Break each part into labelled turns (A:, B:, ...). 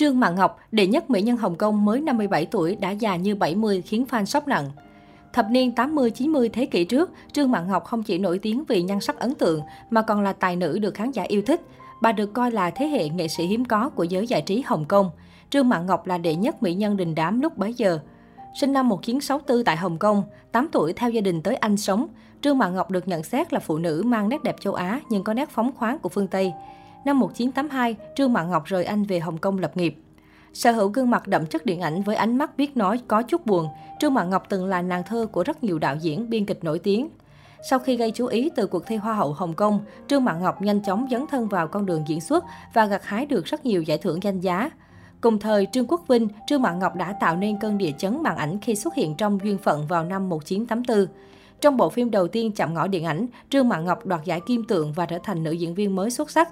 A: Trương Mạn Ngọc, đệ nhất mỹ nhân Hồng Kông mới 57 tuổi đã già như 70 khiến fan sốc nặng. Thập niên 80-90 thế kỷ trước, Trương Mạn Ngọc không chỉ nổi tiếng vì nhan sắc ấn tượng mà còn là tài nữ được khán giả yêu thích. Bà được coi là thế hệ nghệ sĩ hiếm có của giới giải trí Hồng Kông. Trương Mạn Ngọc là đệ nhất mỹ nhân đình đám lúc bấy giờ. Sinh năm 1964 tại Hồng Kông, 8 tuổi theo gia đình tới Anh sống, Trương Mạn Ngọc được nhận xét là phụ nữ mang nét đẹp châu Á nhưng có nét phóng khoáng của phương Tây. Năm 1982, Trương Mạn Ngọc rời Anh về Hồng Kông lập nghiệp. Sở hữu gương mặt đậm chất điện ảnh với ánh mắt biết nói có chút buồn, Trương Mạn Ngọc từng là nàng thơ của rất nhiều đạo diễn, biên kịch nổi tiếng. Sau khi gây chú ý từ cuộc thi Hoa hậu Hồng Kông, Trương Mạn Ngọc nhanh chóng dấn thân vào con đường diễn xuất và gặt hái được rất nhiều giải thưởng danh giá. Cùng thời, Trương Quốc Vinh, Trương Mạn Ngọc đã tạo nên cơn địa chấn màn ảnh khi xuất hiện trong Duyên Phận vào năm 1984. Trong bộ phim đầu tiên chạm ngõ điện ảnh, Trương Mạn Ngọc đoạt giải kim tượng và trở thành nữ diễn viên mới xuất sắc.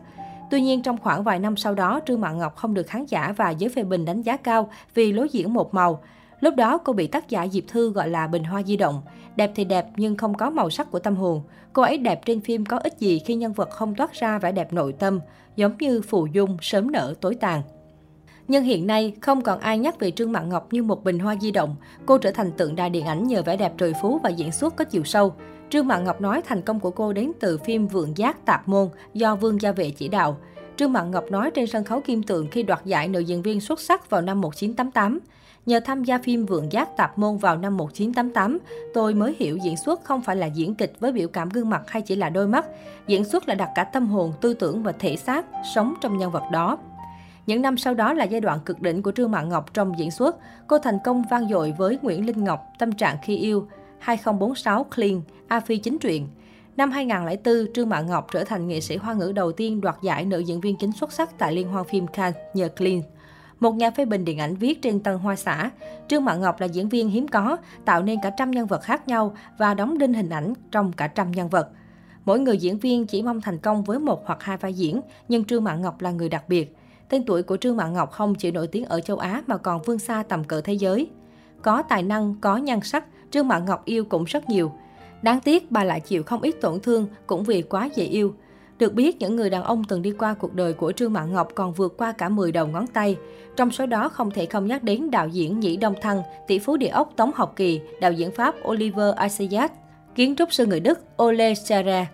A: Tuy nhiên, trong khoảng vài năm sau đó, Trương Mạn Ngọc không được khán giả và giới phê bình đánh giá cao vì lối diễn một màu. Lúc đó, cô bị tác giả Diệp Thư gọi là bình hoa di động. Đẹp thì đẹp nhưng không có màu sắc của tâm hồn. Cô ấy đẹp trên phim có ích gì khi nhân vật không toát ra vẻ đẹp nội tâm, giống như phù dung, sớm nở, tối tàn. Nhưng hiện nay, không còn ai nhắc về Trương Mạn Ngọc như một bình hoa di động. Cô trở thành tượng đài điện ảnh nhờ vẻ đẹp trời phú và diễn xuất có chiều sâu. Trương Mạn Ngọc nói thành công của cô đến từ phim Vượng Giác Tạp Môn do Vương Gia Vệ chỉ đạo. Trương Mạn Ngọc nói trên sân khấu Kim Tượng khi đoạt giải nữ diễn viên xuất sắc vào năm 1988. Nhờ tham gia phim Vượng Giác Tạp Môn vào năm 1988, tôi mới hiểu diễn xuất không phải là diễn kịch với biểu cảm gương mặt hay chỉ là đôi mắt. Diễn xuất là đặt cả tâm hồn, tư tưởng và thể xác, sống trong nhân vật đó. Những năm sau đó là giai đoạn cực đỉnh của Trương Mạn Ngọc trong diễn xuất. Cô thành công vang dội với Nguyễn Linh Ngọc, Tâm trạng khi yêu, 2046 Clean, A Phi chính truyện. Năm 2004, Trương Mạn Ngọc trở thành nghệ sĩ hoa ngữ đầu tiên đoạt giải nữ diễn viên chính xuất sắc tại Liên hoan phim Cannes nhờ Clean. Một nhà phê bình điện ảnh viết trên Tân Hoa Xã, Trương Mạn Ngọc là diễn viên hiếm có, tạo nên cả trăm nhân vật khác nhau và đóng đinh hình ảnh trong cả trăm nhân vật. Mỗi người diễn viên chỉ mong thành công với một hoặc hai vai diễn, nhưng Trương Mạn Ngọc là người đặc biệt. Tên tuổi của Trương Mạn Ngọc không chỉ nổi tiếng ở châu Á mà còn vươn xa tầm cỡ thế giới. Có tài năng, có nhan sắc, Trương Mạn Ngọc yêu cũng rất nhiều. Đáng tiếc bà lại chịu không ít tổn thương cũng vì quá dễ yêu. Được biết, những người đàn ông từng đi qua cuộc đời của Trương Mạn Ngọc còn vượt qua cả 10 đầu ngón tay. Trong số đó không thể không nhắc đến đạo diễn Nhĩ Đông Thăng, tỷ phú địa ốc Tống Học Kỳ, đạo diễn Pháp Oliver Assayas, kiến trúc sư người Đức Ole Serre.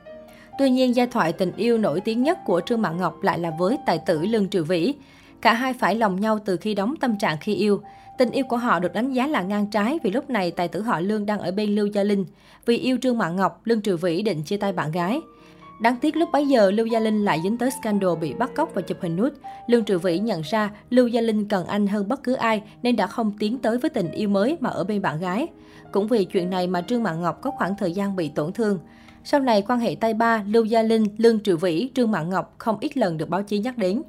A: Tuy nhiên, giai thoại tình yêu nổi tiếng nhất của Trương Mạn Ngọc lại là với tài tử Lương Trừ Vĩ. Cả hai phải lòng nhau từ khi đóng tâm trạng khi yêu. Tình yêu của họ được đánh giá là ngang trái vì lúc này tài tử họ Lương đang ở bên Lưu Gia Linh. Vì yêu Trương Mạn Ngọc, Lương Trừ Vĩ định chia tay bạn gái. Đáng tiếc lúc bấy giờ, Lưu Gia Linh lại dính tới scandal bị bắt cóc và chụp hình nút. Lương Trừ Vĩ nhận ra Lưu Gia Linh cần anh hơn bất cứ ai nên đã không tiến tới với tình yêu mới mà ở bên bạn gái. Cũng vì chuyện này mà Trương Mạn Ngọc có khoảng thời gian bị tổn thương. Sau này, quan hệ tay ba, Lưu Gia Linh, Lương Trừ Vĩ, Trương Mạn Ngọc không ít lần được báo chí nhắc đến.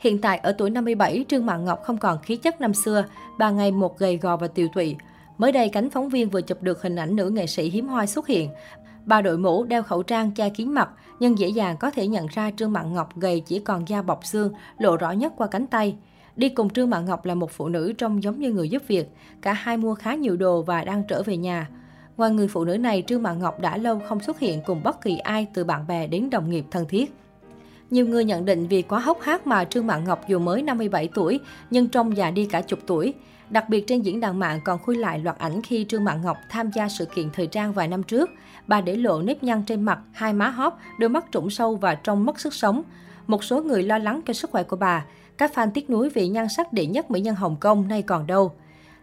A: Hiện tại ở tuổi 57, Trương Mạn Ngọc không còn khí chất năm xưa, bà ngày một gầy gò và tiều tụy. Mới đây, cánh phóng viên vừa chụp được hình ảnh nữ nghệ sĩ hiếm hoi xuất hiện. Bà đội mũ, đeo khẩu trang, che kín mặt, nhưng dễ dàng có thể nhận ra Trương Mạn Ngọc gầy chỉ còn da bọc xương, lộ rõ nhất qua cánh tay. Đi cùng Trương Mạn Ngọc là một phụ nữ trông giống như người giúp việc. Cả hai mua khá nhiều đồ và đang trở về nhà. Ngoài người phụ nữ này, Trương Mạn Ngọc đã lâu không xuất hiện cùng bất kỳ ai từ bạn bè đến đồng nghiệp thân thiết. Nhiều người nhận định vì quá hốc hác mà Trương Mạn Ngọc dù mới 57 tuổi, nhưng trông già đi cả chục tuổi. Đặc biệt trên diễn đàn mạng còn khui lại loạt ảnh khi Trương Mạn Ngọc tham gia sự kiện thời trang vài năm trước. Bà để lộ nếp nhăn trên mặt, hai má hóp, đôi mắt trũng sâu và trông mất sức sống. Một số người lo lắng cho sức khỏe của bà. Các fan tiếc nuối vì nhan sắc đệ nhất mỹ nhân Hồng Kông nay còn đâu.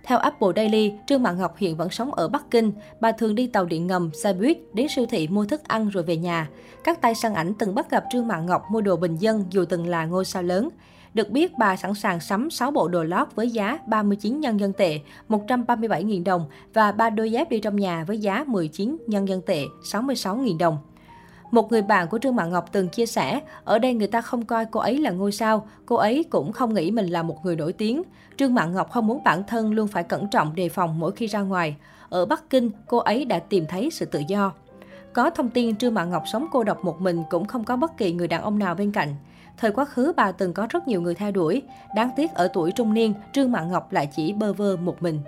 A: Theo Apple Daily, Trương Mạn Ngọc hiện vẫn sống ở Bắc Kinh. Bà thường đi tàu điện ngầm, xe buýt, đến siêu thị mua thức ăn rồi về nhà. Các tay săn ảnh từng bắt gặp Trương Mạn Ngọc mua đồ bình dân dù từng là ngôi sao lớn. Được biết, bà sẵn sàng sắm 6 bộ đồ lót với giá 39 nhân dân tệ, 137.000 đồng và ba đôi dép đi trong nhà với giá 19 nhân dân tệ, 66.000 đồng. Một người bạn của Trương Mạn Ngọc từng chia sẻ, ở đây người ta không coi cô ấy là ngôi sao, cô ấy cũng không nghĩ mình là một người nổi tiếng. Trương Mạn Ngọc không muốn bản thân luôn phải cẩn trọng đề phòng mỗi khi ra ngoài. Ở Bắc Kinh, cô ấy đã tìm thấy sự tự do. Có thông tin Trương Mạn Ngọc sống cô độc một mình cũng không có bất kỳ người đàn ông nào bên cạnh. Thời quá khứ bà từng có rất nhiều người theo đuổi. Đáng tiếc ở tuổi trung niên, Trương Mạn Ngọc lại chỉ bơ vơ một mình.